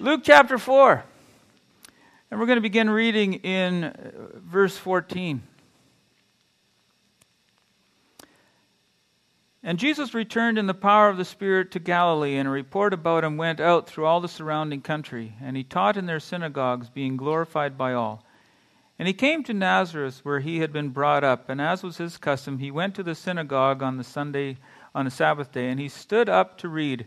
Luke chapter 4. And we're going to begin reading in uh, verse 14. And Jesus returned in the power of the Spirit to Galilee, and a report about him went out through all the surrounding country. And he taught in their synagogues, being glorified by all. And he came to Nazareth, where he had been brought up. And as was his custom, he went to the synagogue on the Sunday, on the Sabbath day, and he stood up to read.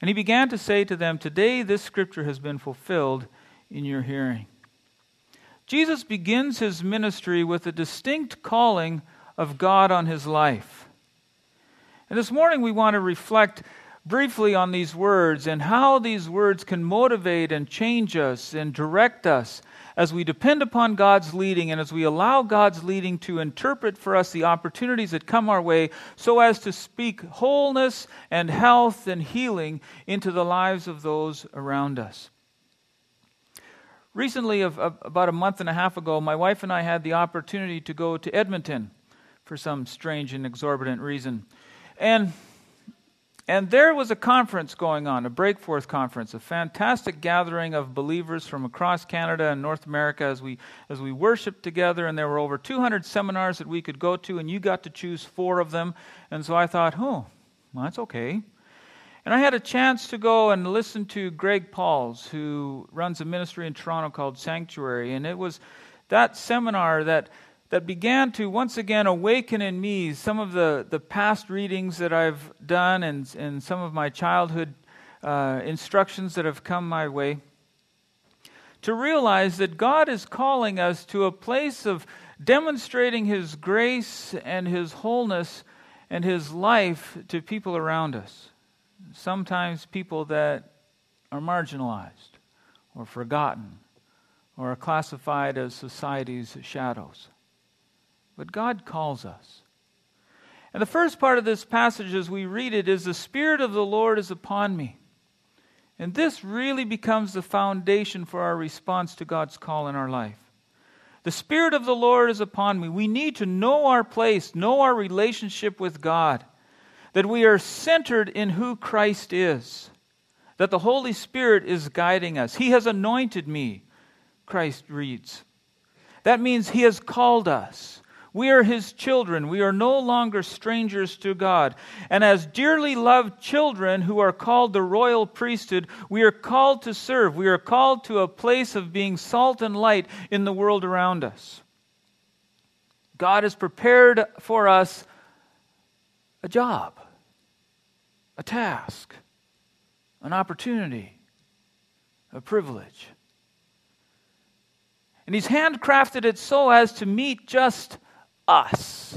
And he began to say to them, Today this scripture has been fulfilled in your hearing. Jesus begins his ministry with a distinct calling of God on his life. And this morning we want to reflect briefly on these words and how these words can motivate and change us and direct us as we depend upon God's leading and as we allow God's leading to interpret for us the opportunities that come our way so as to speak wholeness and health and healing into the lives of those around us. Recently, about a month and a half ago, my wife and I had the opportunity to go to Edmonton for some strange and exorbitant reason. And and there was a conference going on, a Breakforth conference, a fantastic gathering of believers from across Canada and North America as we, as we worshiped together. And there were over 200 seminars that we could go to, and you got to choose four of them. And so I thought, oh, well, that's okay. And I had a chance to go and listen to Greg Pauls, who runs a ministry in Toronto called Sanctuary. And it was that seminar that, that began to once again awaken in me some of the, the past readings that I've done and, and some of my childhood uh, instructions that have come my way. To realize that God is calling us to a place of demonstrating His grace and His wholeness and His life to people around us sometimes people that are marginalized or forgotten or are classified as society's shadows. But God calls us. And the first part of this passage, as we read it, is The Spirit of the Lord is upon me. And this really becomes the foundation for our response to God's call in our life. The Spirit of the Lord is upon me. We need to know our place, know our relationship with God that we are centered in who Christ is, that the Holy Spirit is guiding us. He has anointed me, Christ reads. That means He has called us. We are His children. We are no longer strangers to God. And as dearly loved children who are called the royal priesthood, we are called to serve. We are called to a place of being salt and light in the world around us. God has prepared for us a job, a task, an opportunity, a privilege. And He's handcrafted it so as to meet just us.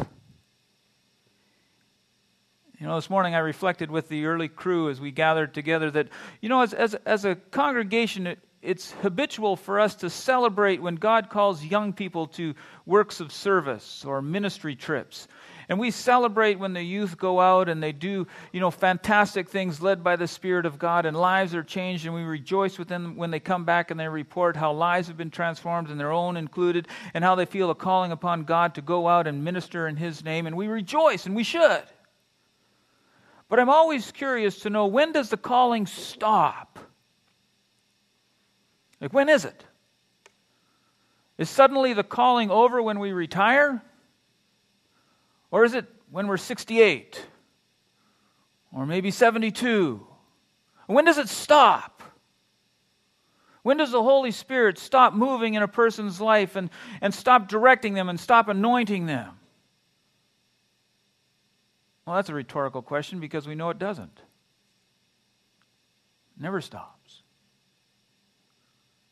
You know, this morning I reflected with the early crew as we gathered together that, you know, as, as, as a congregation, it, it's habitual for us to celebrate when God calls young people to works of service or ministry trips. And we celebrate when the youth go out and they do, you know, fantastic things led by the Spirit of God and lives are changed. And we rejoice with them when they come back and they report how lives have been transformed and their own included and how they feel a calling upon God to go out and minister in His name. And we rejoice and we should. But I'm always curious to know when does the calling stop? Like, when is it? Is suddenly the calling over when we retire? Or is it when we're 68? Or maybe 72? When does it stop? When does the Holy Spirit stop moving in a person's life and, and stop directing them and stop anointing them? Well, that's a rhetorical question because we know it doesn't. It never stops.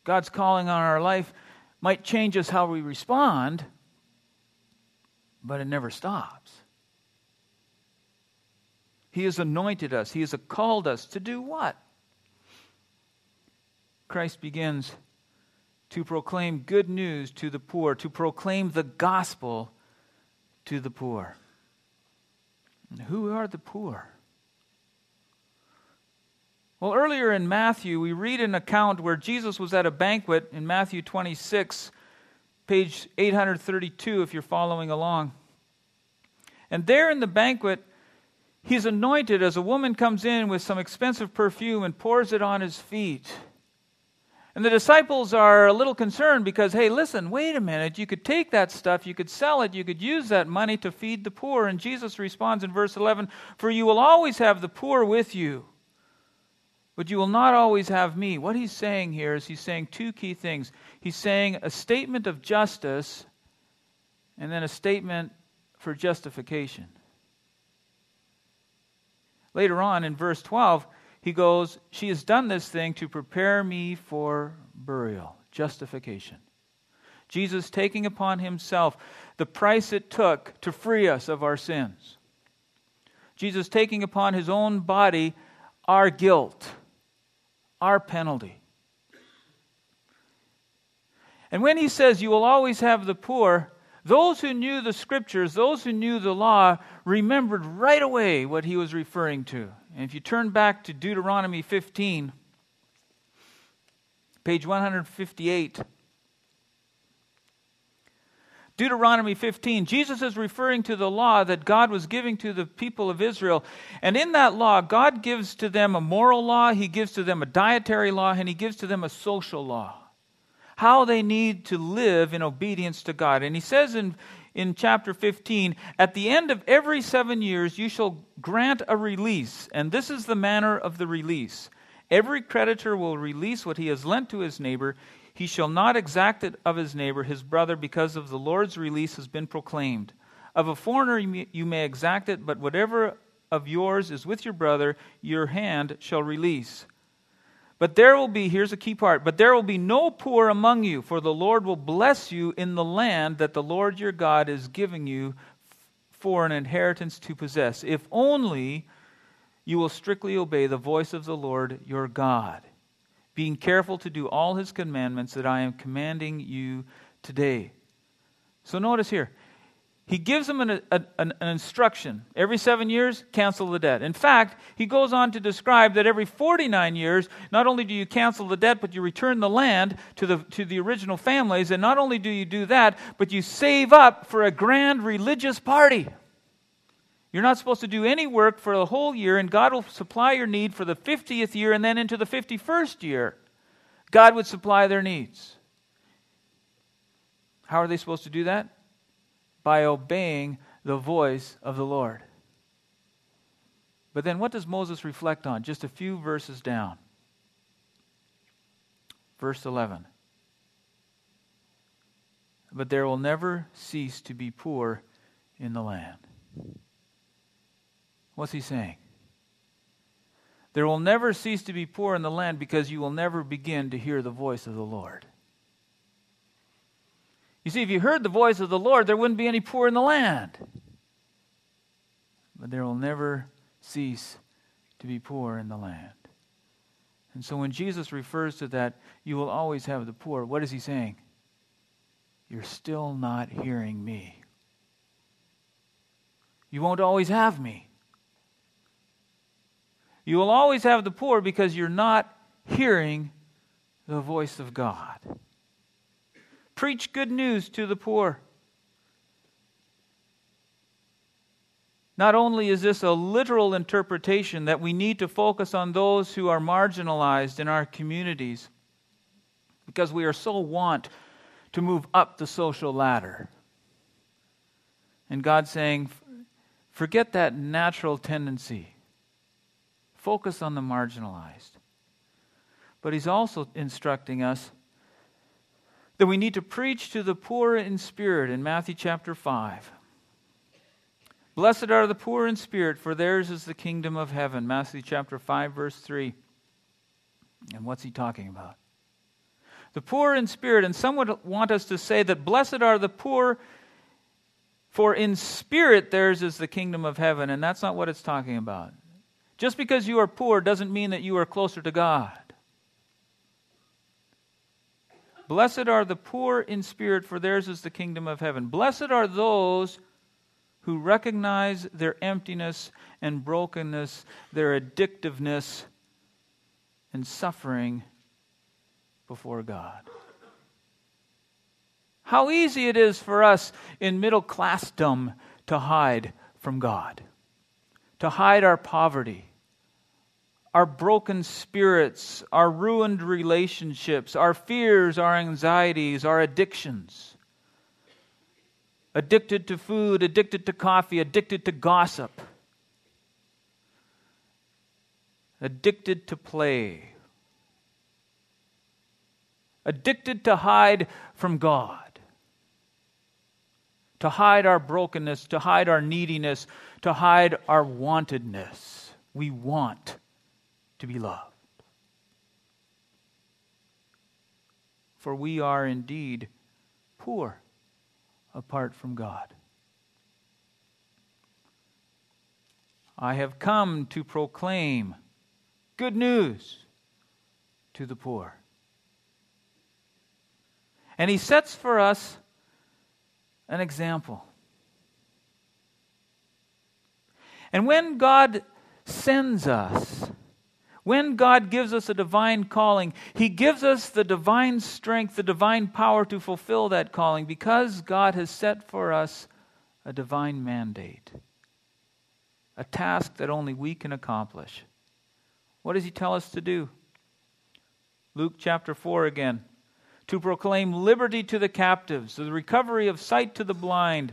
God's calling on our life might change us how we respond but it never stops. He has anointed us, He has called us to do what? Christ begins to proclaim good news to the poor, to proclaim the gospel to the poor. Who are the poor? Well, earlier in Matthew, we read an account where Jesus was at a banquet in Matthew 26, page 832, if you're following along. And there in the banquet, he's anointed as a woman comes in with some expensive perfume and pours it on his feet. And the disciples are a little concerned because, hey, listen, wait a minute. You could take that stuff, you could sell it, you could use that money to feed the poor. And Jesus responds in verse 11 For you will always have the poor with you but you will not always have me. What he's saying here is he's saying two key things. He's saying a statement of justice and then a statement for justification. Later on in verse 12, he goes, She has done this thing to prepare me for burial, justification. Jesus taking upon himself the price it took to free us of our sins. Jesus taking upon his own body our guilt our penalty. And when he says, You will always have the poor, those who knew the scriptures, those who knew the law, remembered right away what he was referring to. And if you turn back to Deuteronomy 15, page 158, Deuteronomy 15, Jesus is referring to the law that God was giving to the people of Israel. And in that law, God gives to them a moral law, He gives to them a dietary law, and He gives to them a social law. How they need to live in obedience to God. And He says in, in chapter 15, At the end of every seven years, you shall grant a release. And this is the manner of the release. Every creditor will release what he has lent to his neighbor. He shall not exact it of his neighbor, his brother, because of the Lord's release has been proclaimed. Of a foreigner you may exact it, but whatever of yours is with your brother, your hand shall release. But there will be, here's a key part, but there will be no poor among you, for the Lord will bless you in the land that the Lord your God is giving you for an inheritance to possess, if only you will strictly obey the voice of the Lord your God being careful to do all his commandments that I am commanding you today. So notice here, he gives them an, an, an, instruction. Every seven years, cancel the debt. In fact, he goes on to describe that every 49 years, not only do you cancel the debt, but you return the land to the, to the original families. And not only do you do that, but you save up for a grand religious party. You're not supposed to do any work for the whole year, and God will supply your need for the 50th year and then into the 51st year. God would supply their needs. How are they supposed to do that? By obeying the voice of the Lord. But then what does Moses reflect on? Just a few verses down. Verse 11. But there will never cease to be poor in the land. What's he saying? There will never cease to be poor in the land because you will never begin to hear the voice of the Lord. You see, if you heard the voice of the Lord, there wouldn't be any poor in the land. But there will never cease to be poor in the land. And so when Jesus refers to that, you will always have the poor, what is he saying? You're still not hearing me. You won't always have me. You will always have the poor because you're not hearing the voice of God. Preach good news to the poor. Not only is this a literal interpretation that we need to focus on those who are marginalized in our communities because we are so want to move up the social ladder. And God's saying, forget that natural tendency. Focus on the marginalized. But he's also instructing us that we need to preach to the poor in spirit in Matthew chapter 5. Blessed are the poor in spirit, for theirs is the kingdom of heaven. Matthew chapter 5, verse 3. And what's he talking about? The poor in spirit, and some would want us to say that blessed are the poor, for in spirit theirs is the kingdom of heaven. And that's not what it's talking about. Just because you are poor doesn't mean that you are closer to God. Blessed are the poor in spirit, for theirs is the kingdom of heaven. Blessed are those who recognize their emptiness and brokenness, their addictiveness and suffering before God. How easy it is for us in middle classdom to hide from God, to hide our poverty, our broken spirits, our ruined relationships, our fears, our anxieties, our addictions. Addicted to food, addicted to coffee, addicted to gossip, addicted to play, addicted to hide from God to hide our brokenness, to hide our neediness, to hide our wantedness. We want to be loved. For we are indeed poor apart from God. I have come to proclaim good news to the poor. And he sets for us an example. And when God sends us, when God gives us a divine calling, He gives us the divine strength, the divine power to fulfill that calling because God has set for us a divine mandate, a task that only we can accomplish. What does He tell us to do? Luke chapter 4 again to proclaim liberty to the captives, the recovery of sight to the blind,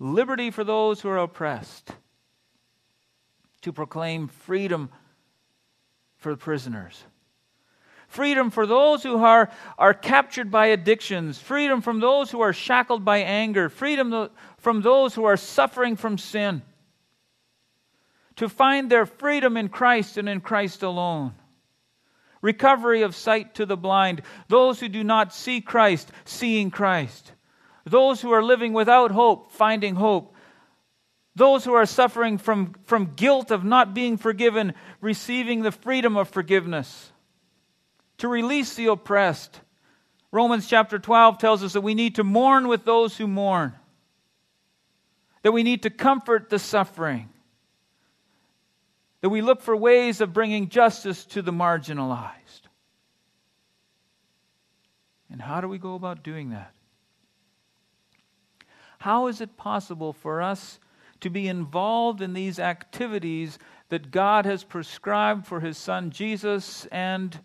liberty for those who are oppressed, to proclaim freedom for the prisoners. Freedom for those who are, are captured by addictions. Freedom from those who are shackled by anger. Freedom from those who are suffering from sin. To find their freedom in Christ and in Christ alone recovery of sight to the blind, those who do not see Christ, seeing Christ, those who are living without hope, finding hope, those who are suffering from, from guilt of not being forgiven, receiving the freedom of forgiveness, to release the oppressed. Romans chapter 12 tells us that we need to mourn with those who mourn, that we need to comfort the suffering that we look for ways of bringing justice to the marginalized. And how do we go about doing that? How is it possible for us to be involved in these activities that God has prescribed for His Son Jesus and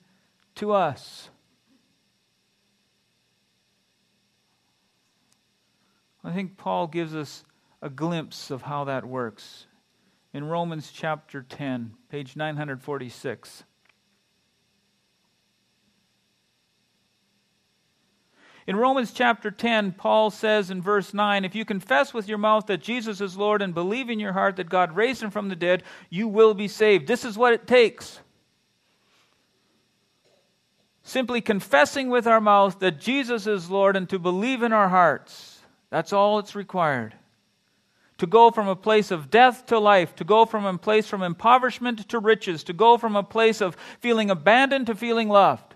to us? I think Paul gives us a glimpse of how that works in Romans chapter 10, page 946. In Romans chapter 10, Paul says in verse 9 If you confess with your mouth that Jesus is Lord and believe in your heart that God raised him from the dead, you will be saved. This is what it takes. Simply confessing with our mouth that Jesus is Lord and to believe in our hearts. That's all it's required to go from a place of death to life, to go from a place from impoverishment to riches, to go from a place of feeling abandoned to feeling loved.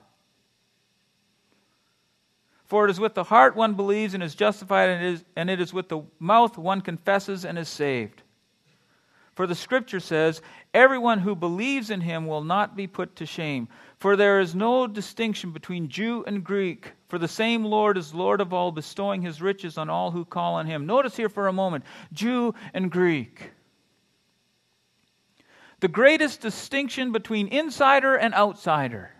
For it is with the heart one believes and is justified, and it is, and it is with the mouth one confesses and is saved. For the scripture says, Everyone who believes in him will not be put to shame. For there is no distinction between Jew and Greek, for the same Lord is Lord of all, bestowing his riches on all who call on him. Notice here for a moment Jew and Greek. The greatest distinction between insider and outsider.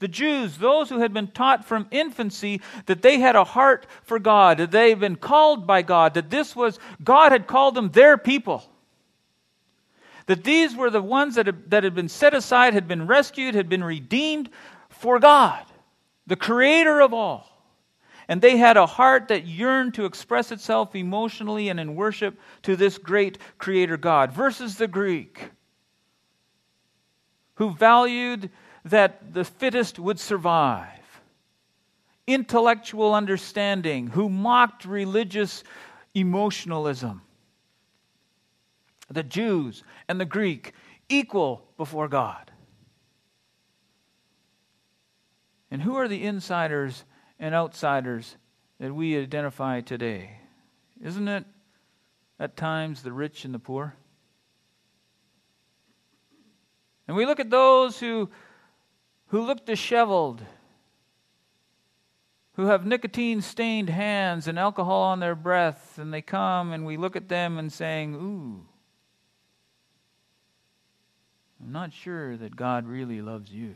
The Jews, those who had been taught from infancy that they had a heart for God, that they had been called by God, that this was, God had called them their people that these were the ones that had, that had been set aside, had been rescued, had been redeemed for God, the creator of all. And they had a heart that yearned to express itself emotionally and in worship to this great creator God, versus the Greek, who valued that the fittest would survive, intellectual understanding, who mocked religious emotionalism the Jews and the Greek equal before God. And who are the insiders and outsiders that we identify today? Isn't it at times the rich and the poor? And we look at those who, who look disheveled, who have nicotine stained hands and alcohol on their breath, and they come and we look at them and saying, Ooh, I'm not sure that God really loves you.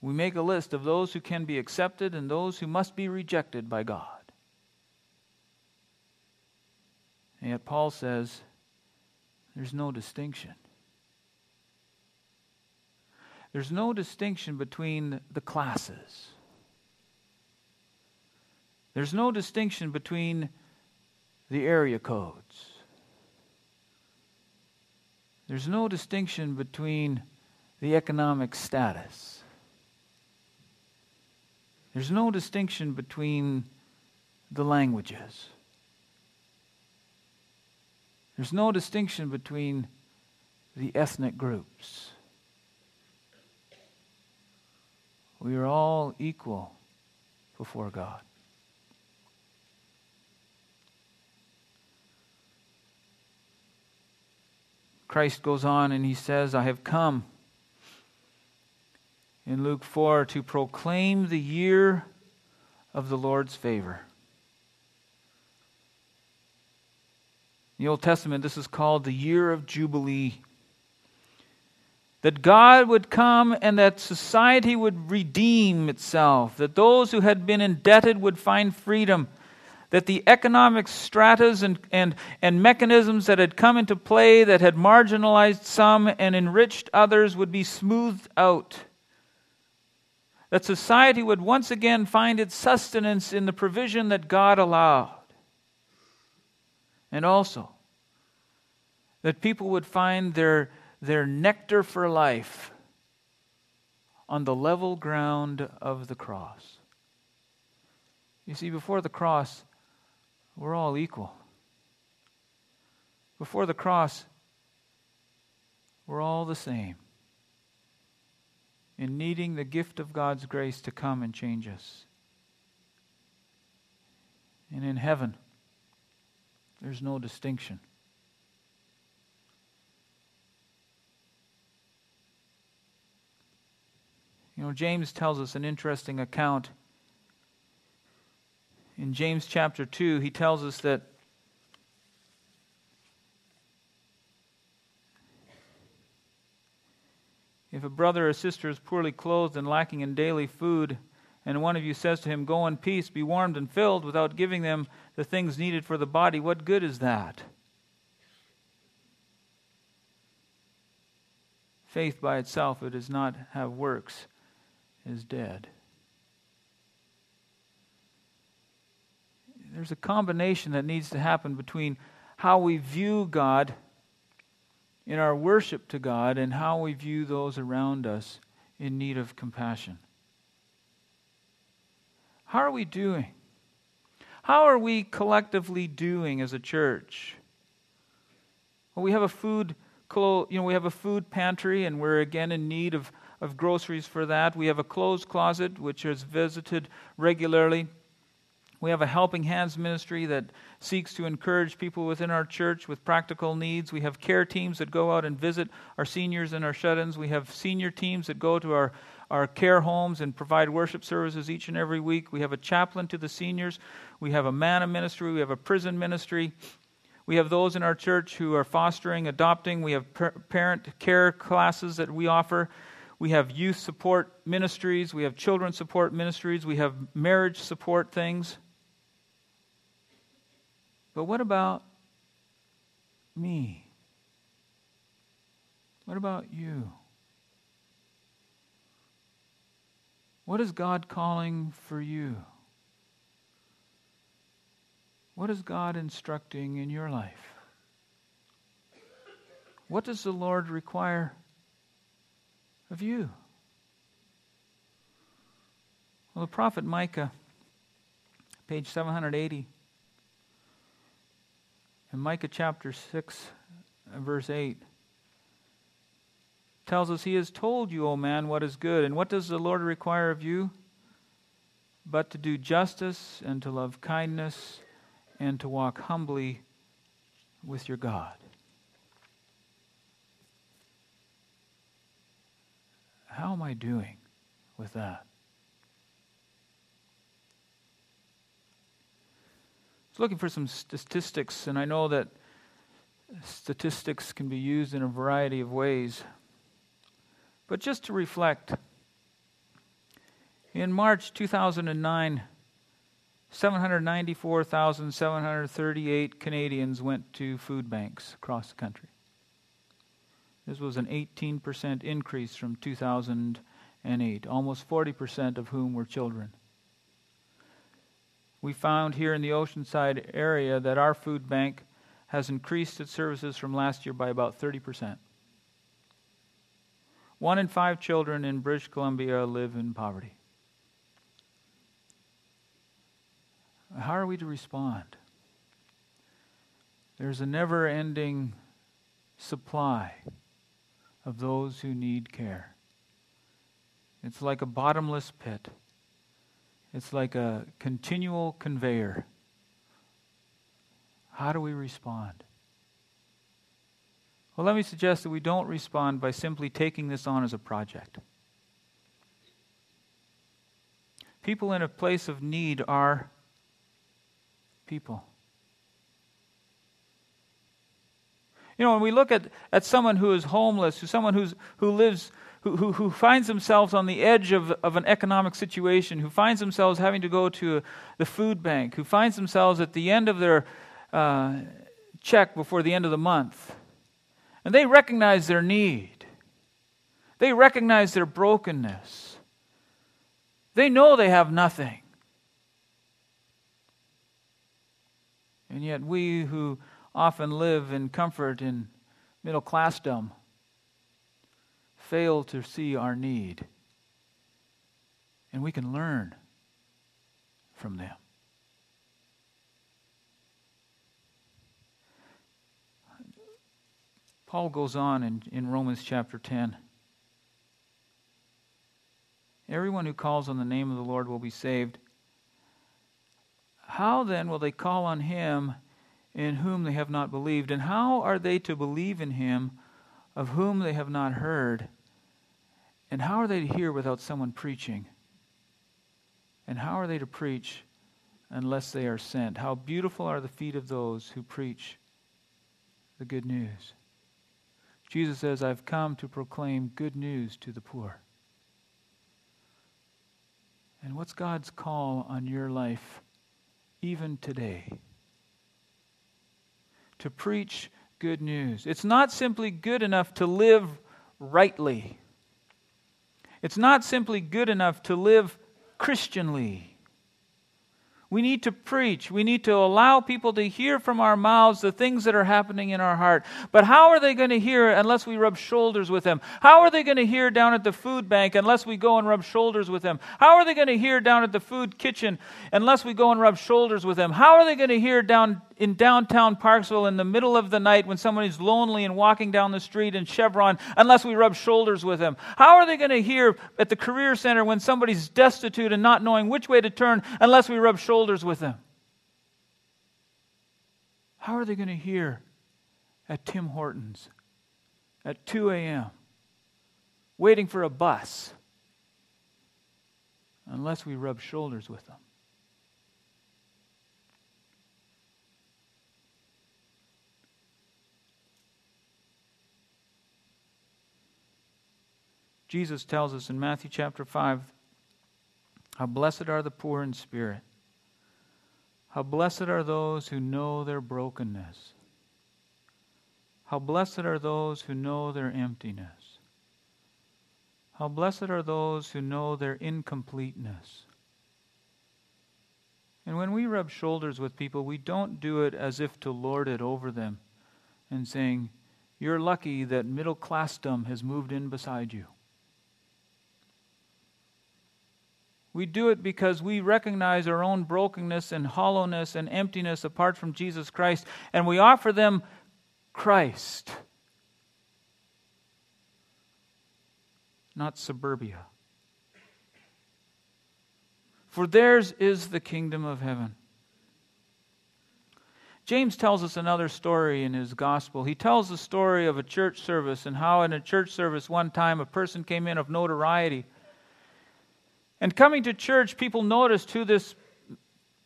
We make a list of those who can be accepted and those who must be rejected by God. And yet, Paul says there's no distinction. There's no distinction between the classes. There's no distinction between the area codes. There's no distinction between the economic status. There's no distinction between the languages. There's no distinction between the ethnic groups. We are all equal before God. Christ goes on and he says, I have come in Luke 4 to proclaim the year of the Lord's favor. In the Old Testament, this is called the year of Jubilee. That God would come and that society would redeem itself, that those who had been indebted would find freedom, that the economic stratas and, and, and mechanisms that had come into play that had marginalized some and enriched others would be smoothed out that society would once again find its sustenance in the provision that God allowed. And also, that people would find their, their nectar for life on the level ground of the cross. You see, before the cross, we're all equal. Before the cross, we're all the same in needing the gift of God's grace to come and change us. And in heaven, there's no distinction. Know, James tells us an interesting account. In James chapter 2, he tells us that If a brother or sister is poorly clothed and lacking in daily food, and one of you says to him, Go in peace, be warmed and filled, without giving them the things needed for the body, what good is that? Faith by itself, it does not have works, is dead. There's a combination that needs to happen between how we view God in our worship to God and how we view those around us in need of compassion. How are we doing? How are we collectively doing as a church? Well, we have a food, you know, we have a food pantry, and we're again in need of, of groceries for that. We have a clothes closet, which is visited regularly. We have a Helping Hands ministry that seeks to encourage people within our church with practical needs. We have care teams that go out and visit our seniors and our shut ins. We have senior teams that go to our, our care homes and provide worship services each and every week. We have a chaplain to the seniors. We have a manna ministry. We have a prison ministry. We have those in our church who are fostering, adopting. We have parent care classes that we offer. We have youth support ministries. We have children support ministries. We have marriage support things. But what about me? What about you? What is God calling for you? What is God instructing in your life? What does the Lord require of you? Well, the prophet Micah, page 780, in Micah chapter 6, uh, verse 8, tells us, He has told you, O man, what is good. And what does the Lord require of you? But to do justice and to love kindness and to walk humbly with your God. How am I doing with that? I was looking for some statistics, and I know that statistics can be used in a variety of ways. But just to reflect, in March 2009, 794,738 Canadians went to food banks across the country. This was an 18% increase from 2008, almost 40% of whom were children. We found here in the Oceanside area that our food bank has increased its services from last year by about 30%. One in five children in British Columbia live in poverty. How are we to respond? There's a never ending supply of those who need care. It's like a bottomless pit, it's like a continual conveyor. How do we respond? Well, let me suggest that we don't respond by simply taking this on as a project. People in a place of need are people. You know, when we look at, at someone who is homeless, who someone who's, who lives, who, who, who finds themselves on the edge of, of an economic situation, who finds themselves having to go to the food bank, who finds themselves at the end of their uh, check before the end of the month. And they recognize their need, they recognize their brokenness. They know they have nothing. And yet, we who often live in comfort in middle classdom fail to see our need. And we can learn from them. Paul goes on in, in Romans chapter 10. Everyone who calls on the name of the Lord will be saved. How then will they call on him in whom they have not believed? And how are they to believe in him of whom they have not heard? And how are they to hear without someone preaching? And how are they to preach unless they are sent? How beautiful are the feet of those who preach the good news. Jesus says, I've come to proclaim good news to the poor. And what's God's call on your life, even today? To preach good news. It's not simply good enough to live rightly, it's not simply good enough to live Christianly. We need to preach. We need to allow people to hear from our mouths the things that are happening in our heart. But how are they going to hear unless we rub shoulders with them? How are they going to hear down at the food bank unless we go and rub shoulders with them? How are they going to hear down at the food kitchen unless we go and rub shoulders with them? How are they going to hear down in downtown Parksville in the middle of the night when someone is lonely and walking down the street in Chevron unless we rub shoulders with them? How are they going to hear at the career center when somebody's destitute and not knowing which way to turn unless we rub shoulders with them? How are they going to hear at Tim Hortons at 2 a.m. waiting for a bus unless we rub shoulders with them? Jesus tells us in Matthew chapter 5 how blessed are the poor in spirit. How blessed are those who know their brokenness. How blessed are those who know their emptiness. How blessed are those who know their incompleteness. And when we rub shoulders with people, we don't do it as if to lord it over them and saying, You're lucky that middle classdom has moved in beside you. We do it because we recognize our own brokenness and hollowness and emptiness apart from Jesus Christ, and we offer them Christ. not suburbia. For theirs is the kingdom of heaven. James tells us another story in his gospel. He tells the story of a church service and how in a church service one time a person came in of notoriety. And coming to church, people noticed who this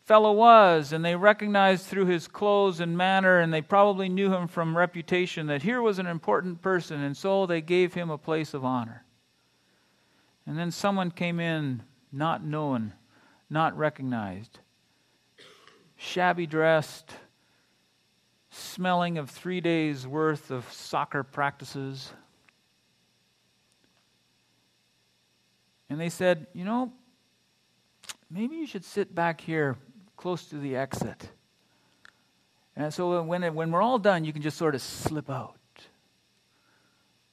fellow was, and they recognized through his clothes and manner, and they probably knew him from reputation that here was an important person, and so they gave him a place of honor. And then someone came in not known, not recognized, shabby dressed, smelling of three days' worth of soccer practices. And they said, You know, maybe you should sit back here close to the exit. And so when, when we're all done, you can just sort of slip out.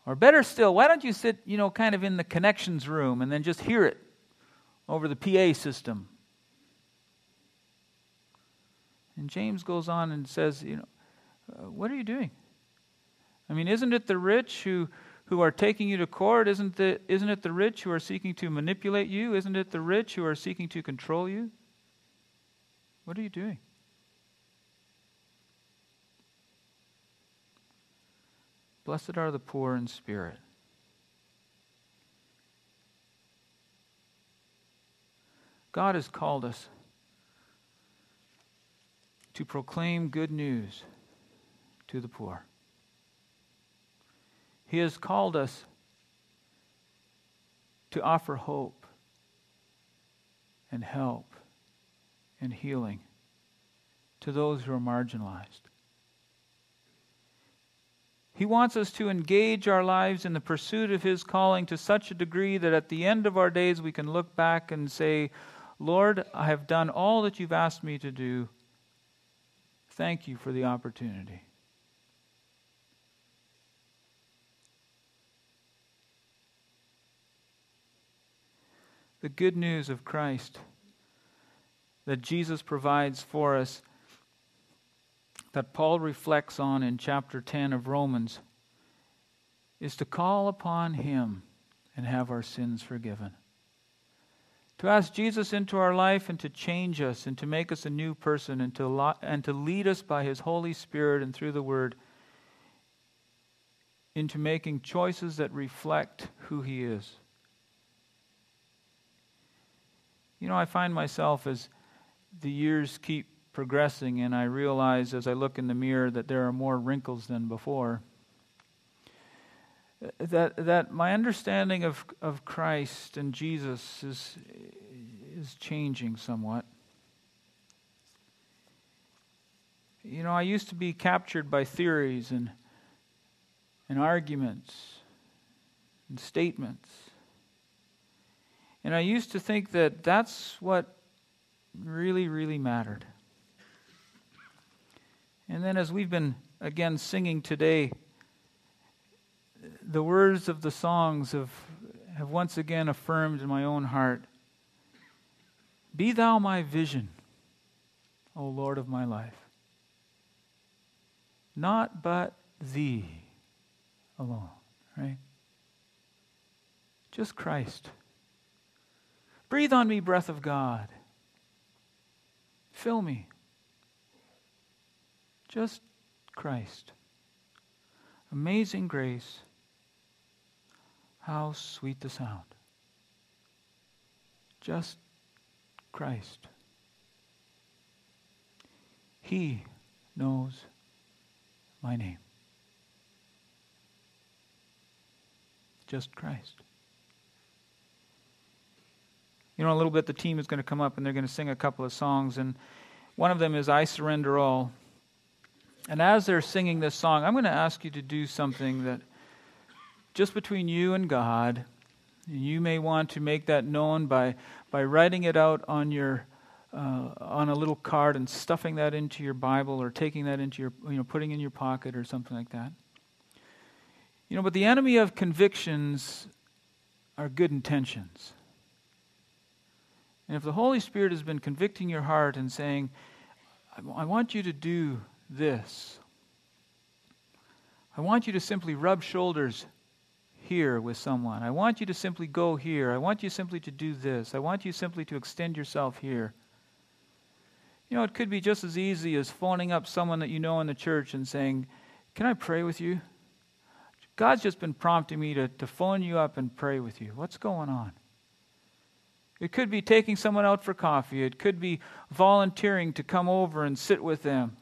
Or better still, why don't you sit, you know, kind of in the connections room and then just hear it over the PA system? And James goes on and says, you know, uh, what are you doing? I mean, isn't it the rich who, who are taking you to court? Isn't, the, isn't it the rich who are seeking to manipulate you? Isn't it the rich who are seeking to control you? What are you doing? Blessed are the poor in spirit. God has called us to proclaim good news to the poor. He has called us to offer hope and help and healing to those who are marginalized. He wants us to engage our lives in the pursuit of His calling to such a degree that at the end of our days we can look back and say, Lord, I have done all that you've asked me to do. Thank you for the opportunity. The good news of Christ that Jesus provides for us, that Paul reflects on in chapter 10 of Romans, is to call upon Him and have our sins forgiven. To ask Jesus into our life and to change us and to make us a new person and to, lo- and to lead us by His Holy Spirit and through the Word into making choices that reflect who He is. You know, I find myself as the years keep progressing and I realize as I look in the mirror that there are more wrinkles than before. That, that my understanding of, of Christ and Jesus is, is changing somewhat. You know, I used to be captured by theories and, and arguments and statements. And I used to think that that's what really, really mattered. And then, as we've been again singing today, the words of the songs have, have once again affirmed in my own heart Be thou my vision, O Lord of my life. Not but thee alone, right? Just Christ. Breathe on me, breath of God. Fill me. Just Christ. Amazing grace. How sweet the sound. Just Christ. He knows my name. Just Christ. You know, a little bit, the team is going to come up and they're going to sing a couple of songs. And one of them is I Surrender All. And as they're singing this song, I'm going to ask you to do something that just between you and God, you may want to make that known by, by writing it out on your uh, on a little card and stuffing that into your Bible or taking that into your you know putting in your pocket or something like that. You know, but the enemy of convictions are good intentions. And if the Holy Spirit has been convicting your heart and saying, I want you to do this, I want you to simply rub shoulders here with someone. I want you to simply go here. I want you simply to do this. I want you simply to extend yourself here. You know, it could be just as easy as phoning up someone that you know in the church and saying, Can I pray with you? God's just been prompting me to, to phone you up and pray with you. What's going on? It could be taking someone out for coffee. It could be volunteering to come over and sit with them.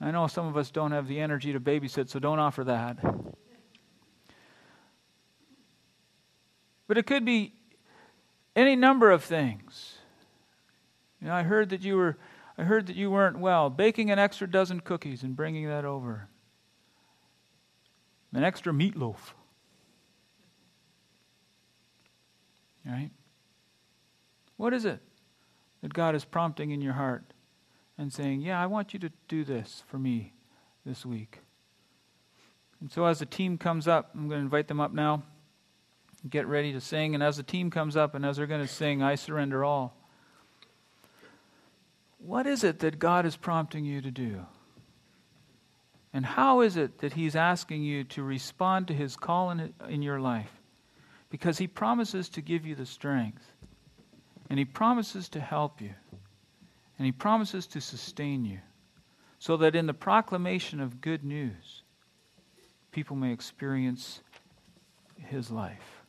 I know some of us don't have the energy to babysit, so don't offer that. But it could be any number of things. You know, I heard that you were I heard that you weren't well. Baking an extra dozen cookies and bringing that over. An extra meatloaf. Right? What is it that God is prompting in your heart and saying, Yeah, I want you to do this for me this week? And so as the team comes up, I'm going to invite them up now. Get ready to sing. And as the team comes up and as they're going to sing, I surrender all. What is it that God is prompting you to do? And how is it that He's asking you to respond to His call in, in your life? Because He promises to give you the strength, and He promises to help you, and He promises to sustain you, so that in the proclamation of good news, people may experience His life.